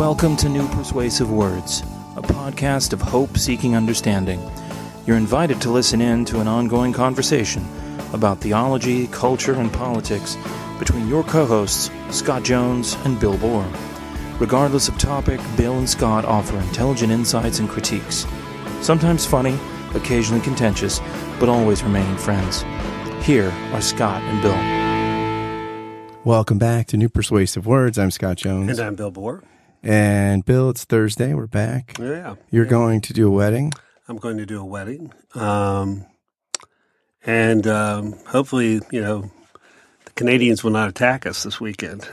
Welcome to New Persuasive Words, a podcast of hope seeking understanding. You're invited to listen in to an ongoing conversation about theology, culture, and politics between your co hosts, Scott Jones and Bill Borror. Regardless of topic, Bill and Scott offer intelligent insights and critiques. Sometimes funny, occasionally contentious, but always remaining friends. Here are Scott and Bill. Welcome back to New Persuasive Words. I'm Scott Jones. And I'm Bill Borror. And Bill, it's Thursday. We're back. Yeah. You're going to do a wedding? I'm going to do a wedding. Um, and um, hopefully, you know, the Canadians will not attack us this weekend.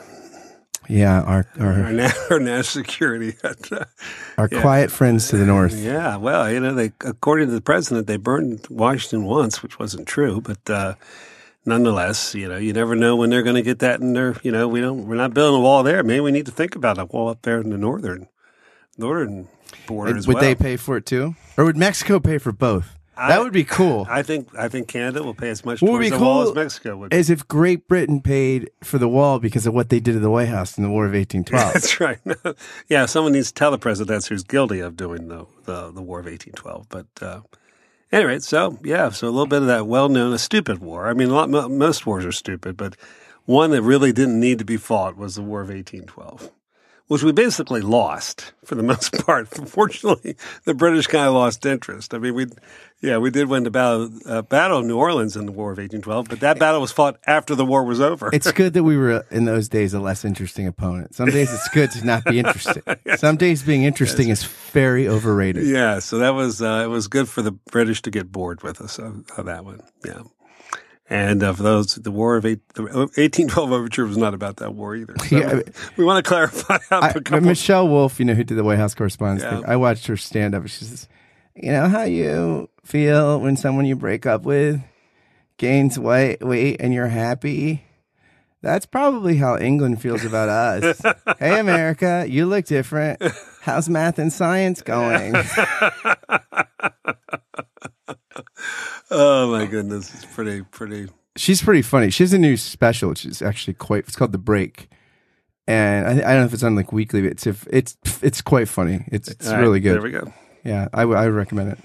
Yeah, our our, Our, na- our national security. our yeah. quiet friends to the north. yeah, well, you know, they according to the president, they burned Washington once, which wasn't true, but uh, nonetheless, you know, you never know when they're going to get that in their. You know, we don't. We're not building a wall there. Maybe we need to think about a wall up there in the northern northern border as would well. they pay for it too, or would Mexico pay for both? I- that would be cool. I think I think Canada will pay as much What would towards be the wall cool as Mexico would. As if Great Britain paid for the wall because of what they did to the White House in the War of 1812. That's right. yeah, someone needs to tell the president that's who's guilty of doing the the, the War of eighteen twelve. But uh, Anyway, so yeah, so a little bit of that well-known, a stupid war. I mean, a lot, most wars are stupid, but one that really didn't need to be fought was the War of 1812 was we basically lost for the most part. Fortunately, the British kind of lost interest. I mean, we, yeah, we did win the battle, uh, battle of New Orleans in the War of 1812, but that battle was fought after the war was over. It's good that we were uh, in those days a less interesting opponent. Some days it's good to not be interesting. yes. Some days being interesting yes. is very overrated. Yeah, so that was uh, it was good for the British to get bored with us uh, on that one. Yeah and uh, for those, the War of eight, the 1812 overture was not about that war either. So Yeah, we want to clarify how I, a couple. Michelle Wolf, you know, who did the White House correspondence Yeah. I watched her stand up. And she says, You know how you feel when someone you break up with gains weight, weight and you're happy? That's probably how England feels about us. hey, America, you look different. How's math and science going? oh my goodness, it's pretty pretty. She's pretty funny. She has a new special, which is actually quite. It's called The Break, and I, I don't know if it's on like weekly, but it's if it's it's quite funny. It's it's right, really good. There we go. Yeah, I, I would recommend it.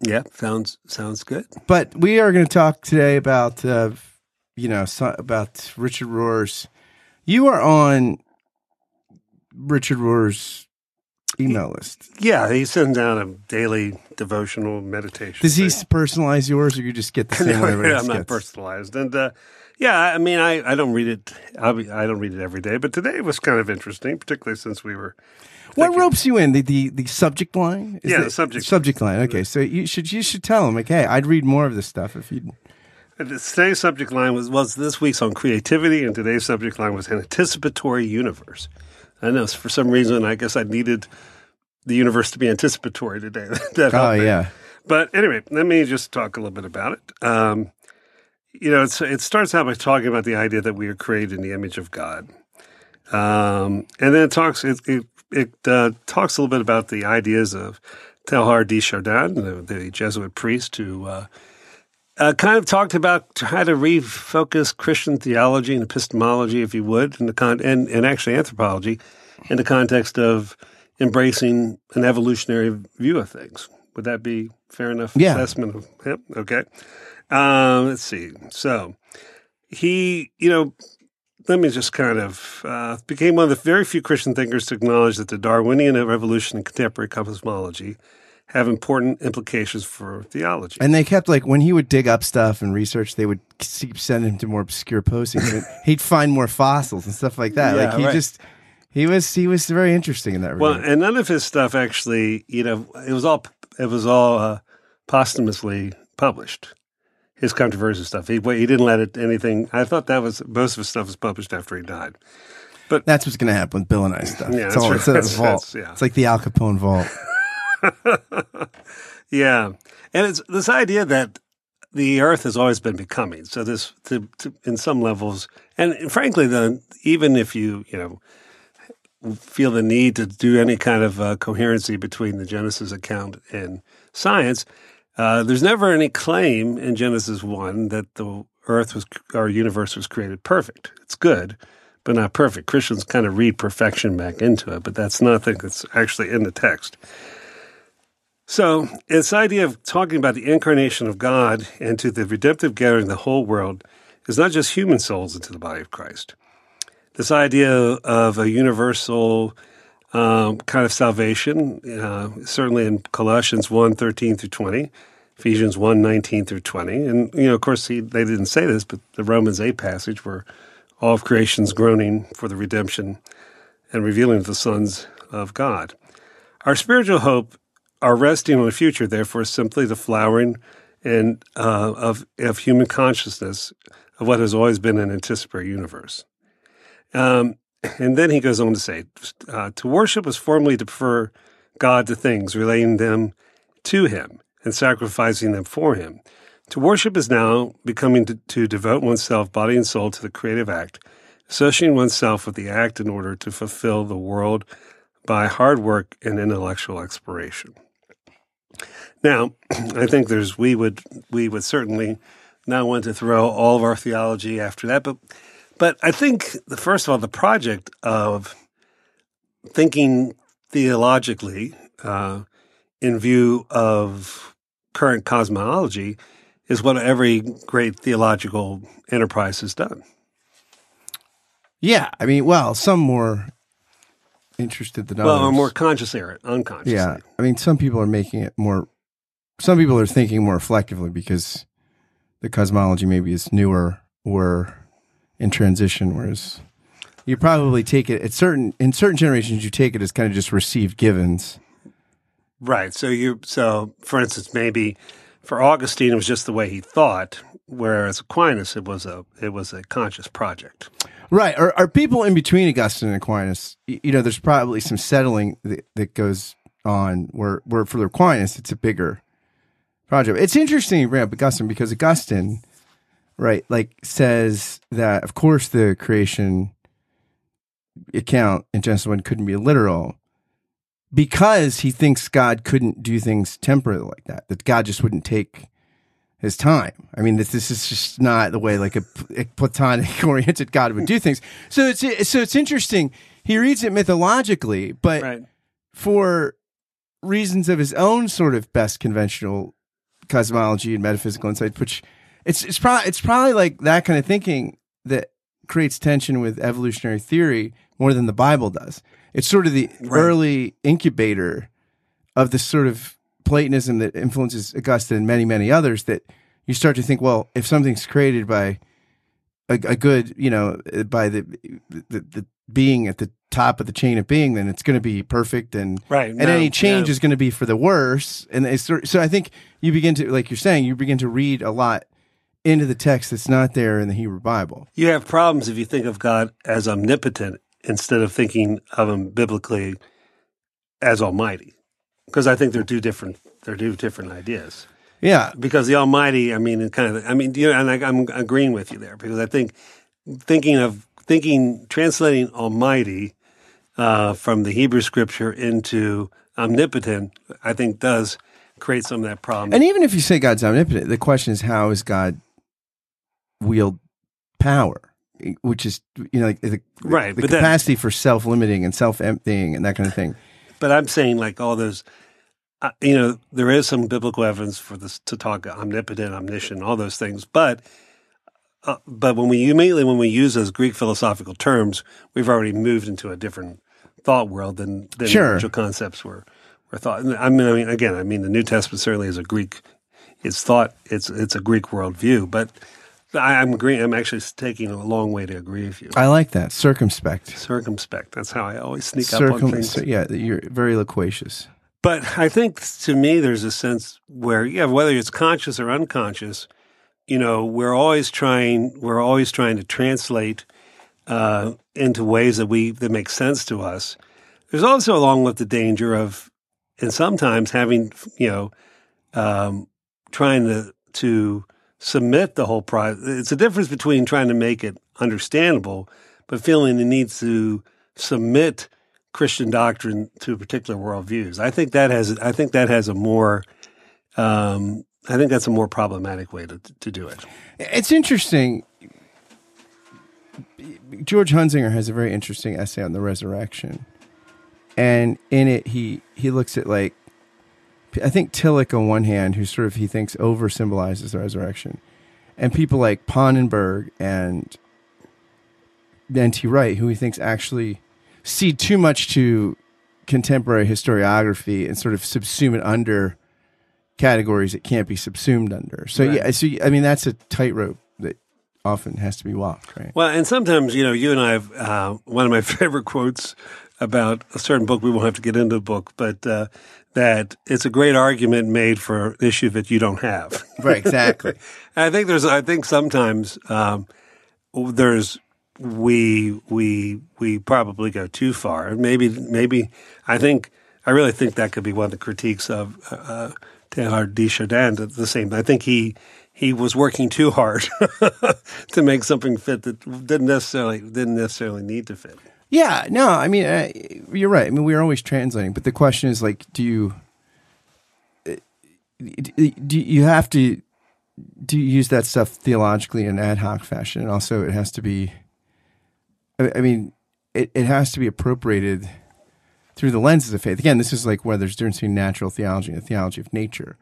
Yeah, sounds sounds good. But we are going to talk today about, uh, you know, so, about Richard Rohr's. You are on Richard Rohr's email list. Yeah, he sends out a daily devotional meditation. Does he thing. personalize yours, or you just get the same No, one everybody I'm not gets? personalized, and uh, yeah, I mean, I, I don't read it. Be, I don't read it every day, but today was kind of interesting, particularly since we were. What ropes you in? The the, the subject line? Is Yeah, it- the subject- subject line. Okay, so you should you should tell him. Okay, I'd read more of this stuff if you. Today's subject line was was this week's on creativity, and today's subject line was an anticipatory universe. I know for some reason, I guess I needed the universe to be anticipatory today. that Oh me. yeah, But anyway, let me just talk a little bit about it. Um, you know, it's, it starts out by talking about the idea that we are created in the image of God, um, and then it talks it it, it uh, talks a little bit about the ideas of Teilhard de Chardin, the, the Jesuit priest who uh, uh, kind of talked about how to refocus Christian theology and epistemology, if you would, in the con- and, and actually anthropology, in the context of embracing an evolutionary view of things. Would that be fair enough Yeah. assessment of him? Okay. Um, let's see. So he, you know, let me just kind of uh, became one of the very few Christian thinkers to acknowledge that the Darwinian revolution in contemporary cosmology have important implications for theology. and they kept like when he would dig up stuff and research, they would keep sending him to more obscure postings. and he'd find more fossils and stuff like that. Yeah, like he right. just he was he was very interesting in that Well, and none of his stuff actually, you know, it was all it was all uh, posthumously published. His controversial stuff. He he didn't let it anything. I thought that was most of his stuff was published after he died. But that's what's going to happen with Bill and I stuff. Yeah, it's all right. it's a That's- vault. that's- yeah. It's like the Al Capone vault. Yeah, and it's this idea that the Earth has always been becoming. So this, to, to, in some levels, and frankly, the even if you you know feel the need to do any kind of uh, coherency between the Genesis account and science, uh, there's never any claim in Genesis one that the Earth was our universe was created perfect. It's good, but not perfect. Christians kind of read perfection back into it, but that's nothing that's actually in the text. So, this idea of talking about the incarnation of God and to the redemptive gathering of the whole world is not just human souls into the body of Christ. This idea of a universal um, kind of salvation, uh, certainly in Colossians 1 13 through 20, Ephesians 1 19 through 20. And, you know, of course, he, they didn't say this, but the Romans 8 passage where all of creation's groaning for the redemption and revealing of the sons of God. Our spiritual hope, our resting on the future, therefore, simply the flowering and uh, of of human consciousness of what has always been an anticipatory universe. Um, and then he goes on to say, uh, to worship was formerly to prefer God to things, relating them to Him and sacrificing them for Him. To worship is now becoming to, to devote oneself, body and soul, to the creative act, associating oneself with the act in order to fulfill the world by hard work and intellectual exploration. Now, I think there's we would we would certainly not want to throw all of our theology after that, but but I think the first of all the project of thinking theologically uh, in view of current cosmology is what every great theological enterprise has done. Yeah, I mean, well, some more interested than others. Well, or more conscious area, unconscious. Yeah, I mean, some people are making it more. Some people are thinking more reflectively because the cosmology maybe is newer or in transition, whereas you probably take it at certain in certain generations you take it as kind of just received givens. Right. So you so for instance, maybe for Augustine it was just the way he thought, whereas Aquinas it was a it was a conscious project. Right. Are, are people in between Augustine and Aquinas? You know, there's probably some settling that, that goes on where, where for Aquinas, it's a bigger project. It's interesting you bring up Augustine because Augustine, right, like says that, of course, the creation account in Genesis 1 couldn't be literal because he thinks God couldn't do things temporarily like that, that God just wouldn't take his time. I mean, this, this is just not the way like a, a platonic oriented God would do things. So it's so it's interesting. He reads it mythologically, but Right. for reasons of his own sort of best conventional cosmology and metaphysical insight, which it's it's probably it's probably like that kind of thinking that creates tension with evolutionary theory more than the Bible does. It's sort of the early incubator of this sort of Platonism that influences Augustine and many, many others that you start to think, well, if something's created by a, a good, you know, by the, the the being at the top of the chain of being, then it's going to be perfect, and Right. and No, any change yeah. is going to be for the worse. And it's so I think you begin to, like you're saying, you begin to read a lot into the text that's not there in the Hebrew Bible. You have problems if you think of God as omnipotent instead of thinking of him biblically as almighty. Because I think they're two different they're two different ideas. Yeah, because the Almighty, I mean, kind of, I mean, you know, and I, I'm agreeing with you there because I think thinking of thinking translating Almighty uh, from the Hebrew Scripture into omnipotent, I think does create some of that problem. And even if you say God's omnipotent, the question is how is God wield power, which is you know like the, Right, the but that- capacity for self limiting and self emptying and that kind of thing. but I'm saying like all those, uh, you know, there is some biblical evidence for this to talk omnipotent, omniscient, all those things, but. Uh, but when we immediately when we use those Greek philosophical terms, we've already moved into a different thought world than than Sure. the original concepts were were thought. And I mean, I mean, again, I mean, the New Testament certainly is a Greek. It's thought. It's it's a Greek worldview, but I'm agreeing. I'm actually taking a long way to agree with you. I like that circumspect. Circumspect. That's how I always sneak up on Circum- things. yeah, you're very loquacious. But I think to me, there's a sense where, yeah, whether it's conscious or unconscious, you know, we're always trying, we're always trying to translate uh, into ways that we that make sense to us. There's also along with the danger of, and sometimes having, you know, um, trying to to submit the whole process. It's a difference between trying to make it understandable, but feeling the need to submit Christian doctrine to particular worldviews. I think that has I think that has a more um, I think that's a more problematic way to to do it. It's interesting. George Hunsinger has a very interesting essay on the resurrection, and in it he he looks at like I think Tillich on one hand, who sort of he thinks over symbolizes the resurrection, and people like Pannenberg and N.T. Wright, who he thinks actually see too much to contemporary historiography and sort of subsume it under categories it can't be subsumed under. So Right. yeah, so I mean that's a tightrope that often has to be walked, right? Well, and sometimes, you know, you and I have uh, one of my favorite quotes about a certain book. We won't have to get into the book, but uh, that it's a great argument made for an issue that you don't have. Right, exactly. I think there's. I think sometimes um, there's we we we probably go too far, maybe maybe I think I really think that could be one of the critiques of uh, Teilhard de Chardin. The the same. I think he he was working too hard to make something fit that didn't necessarily didn't necessarily need to fit. Yeah, no, I mean, you're right. I mean, we're always translating, but the question is like, do you do you have to do you use that stuff theologically in ad hoc fashion, and also it has to be. I mean, it it has to be appropriated through the lenses of faith. Again, this is like where there's difference between natural theology and the theology of nature.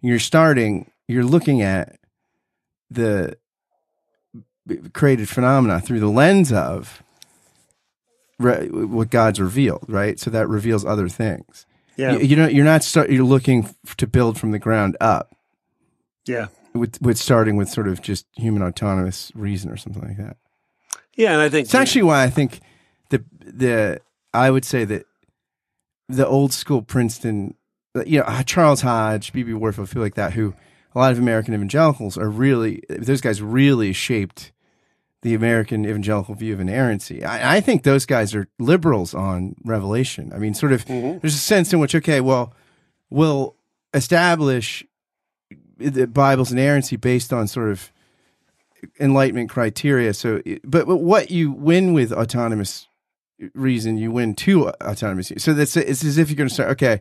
You're starting, you're looking at the created phenomena through the lens of re- what God's revealed, right? So that reveals other things. Yeah, You, you know, you're not start. You're looking f- to build from the ground up, yeah, with with starting with sort of just human autonomous reason or something like that. yeah. And I think It's actually why I think the the I would say that the old school Princeton, uh, you know, Charles Hodge, B.B. Warfield, feel like that, who a lot of American evangelicals are really those guys really shaped the American evangelical view of inerrancy. I, I think those guys are liberals on Revelation. I mean, sort of, mm-hmm. there's a sense in which, okay, well, we'll establish the Bible's inerrancy based on sort of enlightenment criteria. So, but, but what you win with autonomous reason, you win two autonomous. So that's it's as if you're going to start. Okay,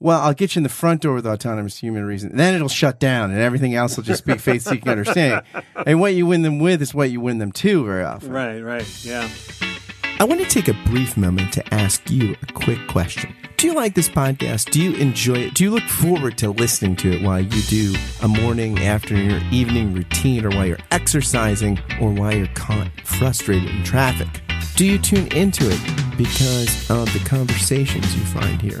well, I'll get you in the front door with autonomous human reason. Then it'll shut down, and everything else will just be faith seeking understanding. And what you win them with is what you win them to very often. right, right, yeah. I want to take a brief moment to ask you a quick question. Do you like this podcast? Do you enjoy it? Do you look forward to listening to it while you do a morning, afternoon, or evening routine, or while you're exercising, or while you're caught frustrated in traffic? Do you tune into it because of the conversations you find here?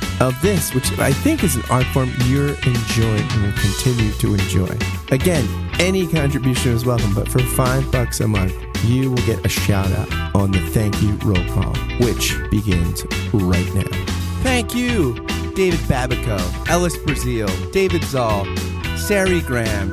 of this, which I think is an art form you're enjoying and will continue to enjoy. Again, any contribution is welcome, but for five bucks a month, you will get a shout out on the thank you roll call, which begins right now. Thank you, David Babico, Ellis Brazil, David Zoll, Sari Graham,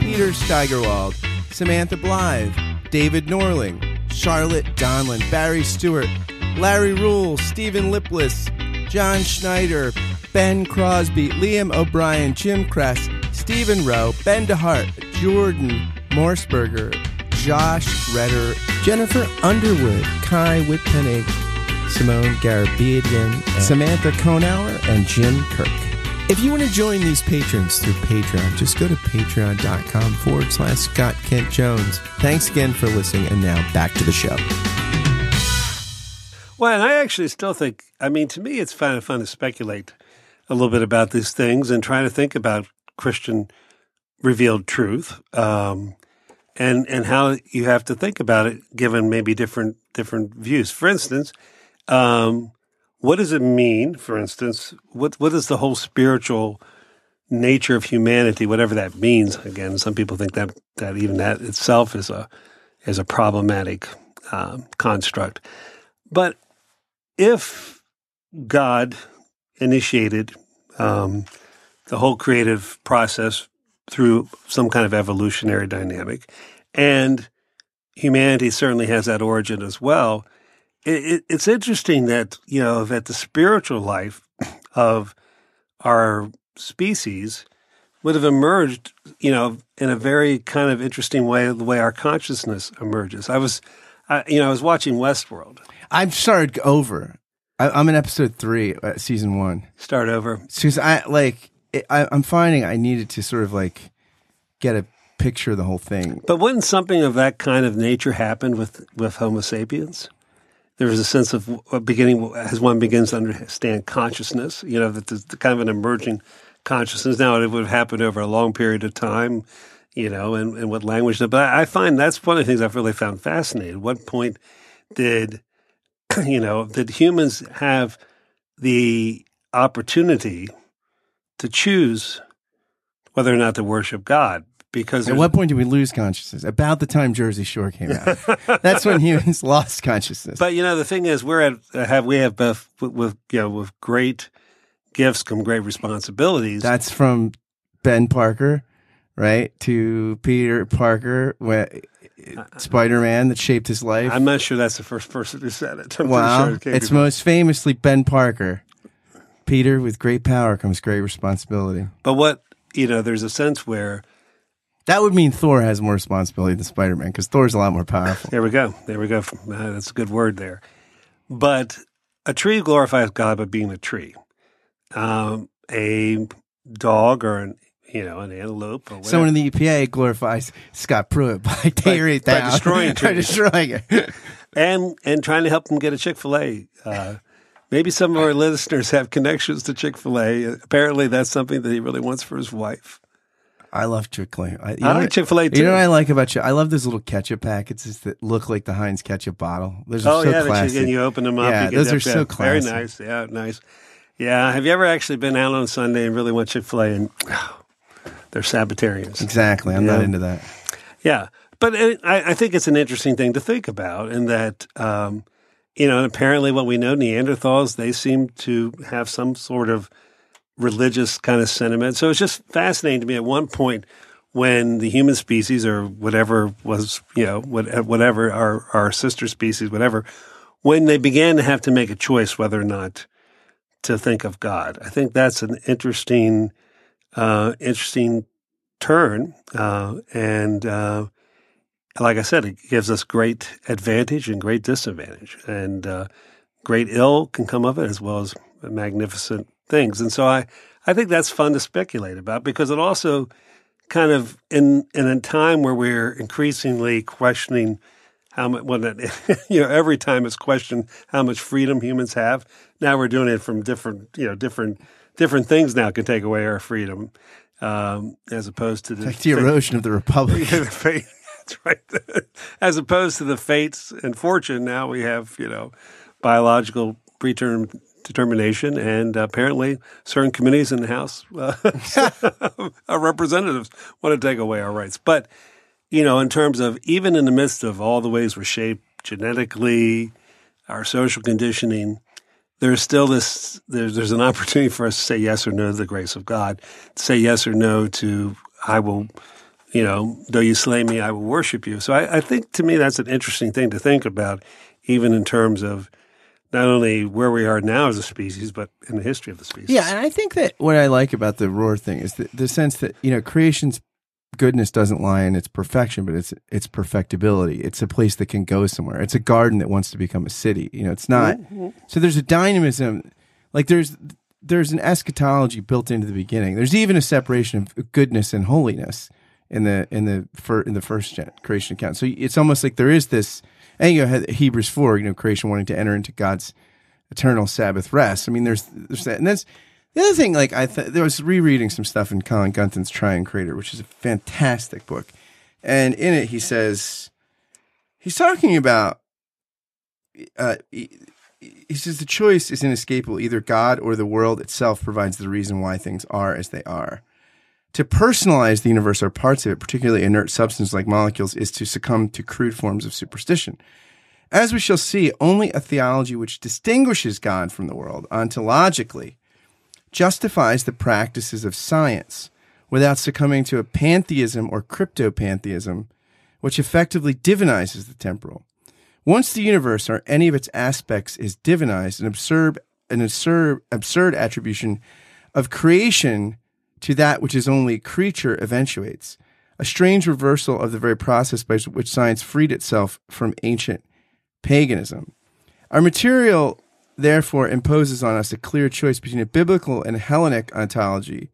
Peter Steigerwald, Samantha Blythe, David Norling, Charlotte Donlin, Barry Stewart, Larry Rule, Stephen Lipless, John Schneider, Ben Crosby, Liam O'Brien, Jim Kress, Stephen Rowe, Ben DeHart, Jordan Morsberger, Josh Redder, Jennifer Underwood, Kai Whitpennig, Simone Garabedian, Samantha Konauer, and Jim Kirk. If you want to join these patrons through Patreon, just go to patreon.com forward slash Scott Kent Jones. Thanks again for listening, and now back to the show. Well, and I actually still think, I mean, to me, it's kind of fun to speculate a little bit about these things and try to think about Christian revealed truth, um, and and how you have to think about it given maybe different different views. For instance, um, what does it mean? For instance, what what is the whole spiritual nature of humanity, whatever that means? Again, some people think that that even that itself is a is a problematic um, construct, but if God initiated um, the whole creative process through some kind of evolutionary dynamic, and humanity certainly has that origin as well. It, it, it's interesting that you know that the spiritual life of our species would have emerged, you know, in a very kind of interesting way, the way our consciousness emerges. I was, I, you know, I was watching Westworld. I'm started over. I, I'm in episode three, uh, season one. Start over. Because I like, it, I, I'm finding I needed to sort of like get a picture of the whole thing. But wouldn't something of that kind of nature happen with, with Homo sapiens? There is a sense of beginning as one begins to understand consciousness, you know, that there's kind of an emerging consciousness. Now, it would have happened over a long period of time, you know, and, and what language. But I find that's one of the things I've really found fascinating. what point did, you know, did humans have the opportunity to choose whether or not to worship God? Because at what point did we lose consciousness? About the time Jersey Shore came out. That's when humans lost consciousness. But you know, the thing is, we're at uh, have we have both with, with you know with great gifts come great responsibilities. That's from Ben Parker, right, to Peter Parker, Spider Man that shaped his life. I'm not sure that's the first person who said it. I'm wow, sure it it's most famously Ben Parker. Peter, with great power comes great responsibility. But what you know, there's a sense where that would mean Thor has more responsibility than Spider Man because Thor's a lot more powerful. There we go. There we go. Uh, that's a good word there. But a tree glorifies God by being a tree. Um, a dog or an you know an antelope or whatever. Someone in the EPA glorifies Scott Pruitt by tearing it down, by destroying, by destroying it, and and trying to help them get a Chick Fil A. Uh, maybe some of our listeners have connections to Chick Fil A. Apparently, that's something that he really wants for his wife. I love Chick Fil A. I, I like Chick Fil A too. You know what I like about you? I love those little ketchup packets that look like the Heinz ketchup bottle. Those are oh so yeah, classic. that you, you open them up. Yeah, those are so classic. Very nice. Yeah, nice. Yeah. Have you ever actually been out on Sunday and really went Chick Fil A and oh, they're Sabbatarians? Exactly. I'm Yeah. not into that. Yeah, but it, I, I think it's an interesting thing to think about, in that um, you know, and apparently, what we know, Neanderthals they seem to have some sort of religious kind of sentiment. So it's just fascinating to me. At one point, when the human species or whatever was, you know, whatever our our sister species, whatever, when they began to have to make a choice whether or not to think of God, I think that's an interesting, uh, interesting turn, uh, and uh, like I said, it gives us great advantage and great disadvantage, and uh, great ill can come of it as well as magnificent things. And so I, I think that's fun to speculate about because it also kind of in in a time where we're increasingly questioning how much it, you know every time it's questioned how much freedom humans have. Now we're doing it from different you know different different things now can take away our freedom um, as opposed to the, Like the erosion of the republic. the fate. That's right. As opposed to the fates and fortune, now we have you know biological preterm determination, and apparently certain committees in the House, uh, our representatives, want to take away our rights. But you know, in terms of even in the midst of all the ways we're shaped genetically, our social conditioning, there's still this there's there's an opportunity for us to say yes or no to the grace of God, say yes or no to I will, you know, though you slay me, I will worship you. So I, I think to me that's an interesting thing to think about, even in terms of not only where we are now as a species, but in the history of the species. Yeah, and I think that what I like about the Rohr thing is the, the sense that you know creation's goodness doesn't lie in its perfection, but it's its perfectibility. It's a place that can go somewhere. It's a garden that wants to become a city. You know, it's not. Mm-hmm. So there's a dynamism, like there's there's an eschatology built into the beginning. There's even a separation of goodness and holiness in the in the fir, in the first gen, creation account. So it's almost like there is this. And you have Hebrews four, you know, creation wanting to enter into God's eternal Sabbath rest. I mean, there's there's that, and that's the other thing. Like I th- there was rereading some stuff in Colin Gunton's Triune Creator, which is a fantastic book, and in it he says he's talking about. Uh, he, he says the choice is inescapable. Either God or the world itself provides the reason why things are as they are. To personalize the universe or parts of it, particularly inert substances like molecules, is to succumb to crude forms of superstition. As we shall see, only a theology which distinguishes God from the world ontologically justifies the practices of science without succumbing to a pantheism or crypto pantheism, which effectively divinizes the temporal. Once the universe or any of its aspects is divinized, an absurd, an absurd, absurd attribution of creation to that which is only creature eventuates, a strange reversal of the very process by which science freed itself from ancient paganism. Our material, therefore, imposes on us a clear choice between a biblical and Hellenic ontology.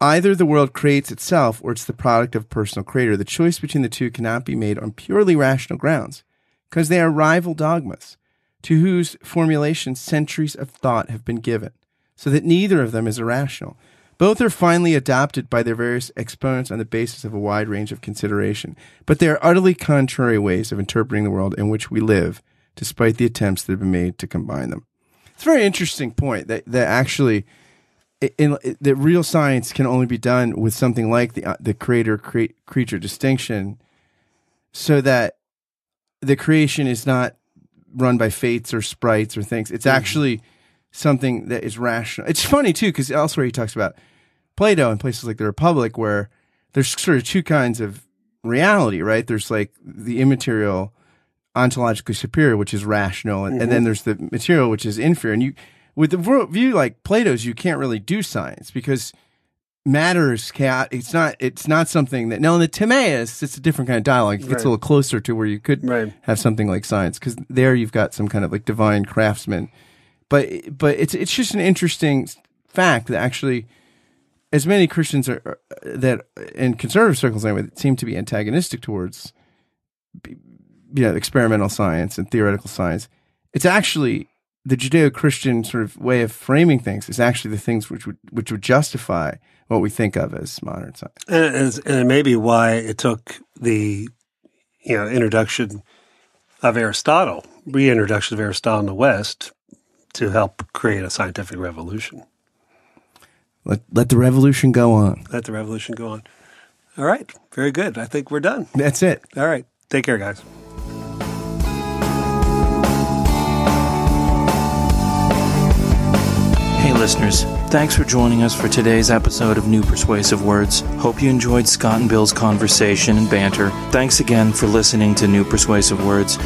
Either the world creates itself or it's the product of a personal creator. The choice between the two cannot be made on purely rational grounds because they are rival dogmas to whose formulation centuries of thought have been given, so that neither of them is irrational. Both are finally adopted by their various exponents on the basis of a wide range of consideration, but they are utterly contrary ways of interpreting the world in which we live, despite the attempts that have been made to combine them. It's a very interesting point that, that actually in, in that real science can only be done with something like the uh, the creator cre- creature distinction, so that the creation is not run by fates or sprites or things. It's mm-hmm. actually something that is rational. It's funny too because elsewhere he talks about Plato and places like the Republic where there's sort of two kinds of reality, right? There's like the immaterial, ontologically superior, which is rational, and, mm-hmm. and then mm-hmm. there's the material, which is inferior. And you with the view like Plato's, you can't really do science because matter is chaotic. It's not. It's not something that now in the Timaeus, it's a different kind of dialogue. It gets right. a little closer to where you could right. have something like science because there you've got some kind of like divine craftsman. But but it's it's just an interesting fact that actually, as many Christians are that in conservative circles anyway that seem to be antagonistic towards you know experimental science and theoretical science. It's actually the Judeo-Christian sort of way of framing things is actually the things which would which would justify what we think of as modern science. And, and it may be why it took the you know introduction of Aristotle, reintroduction of Aristotle in the West, to help create a scientific revolution. Let let the revolution go on. Let the revolution go on. All right, very good. I think we're done. That's it. All right, take care, guys. Listeners. Thanks for joining us for today's episode of New Persuasive Words. Hope you enjoyed Scott and Bill's conversation and banter. Thanks again for listening to New Persuasive Words.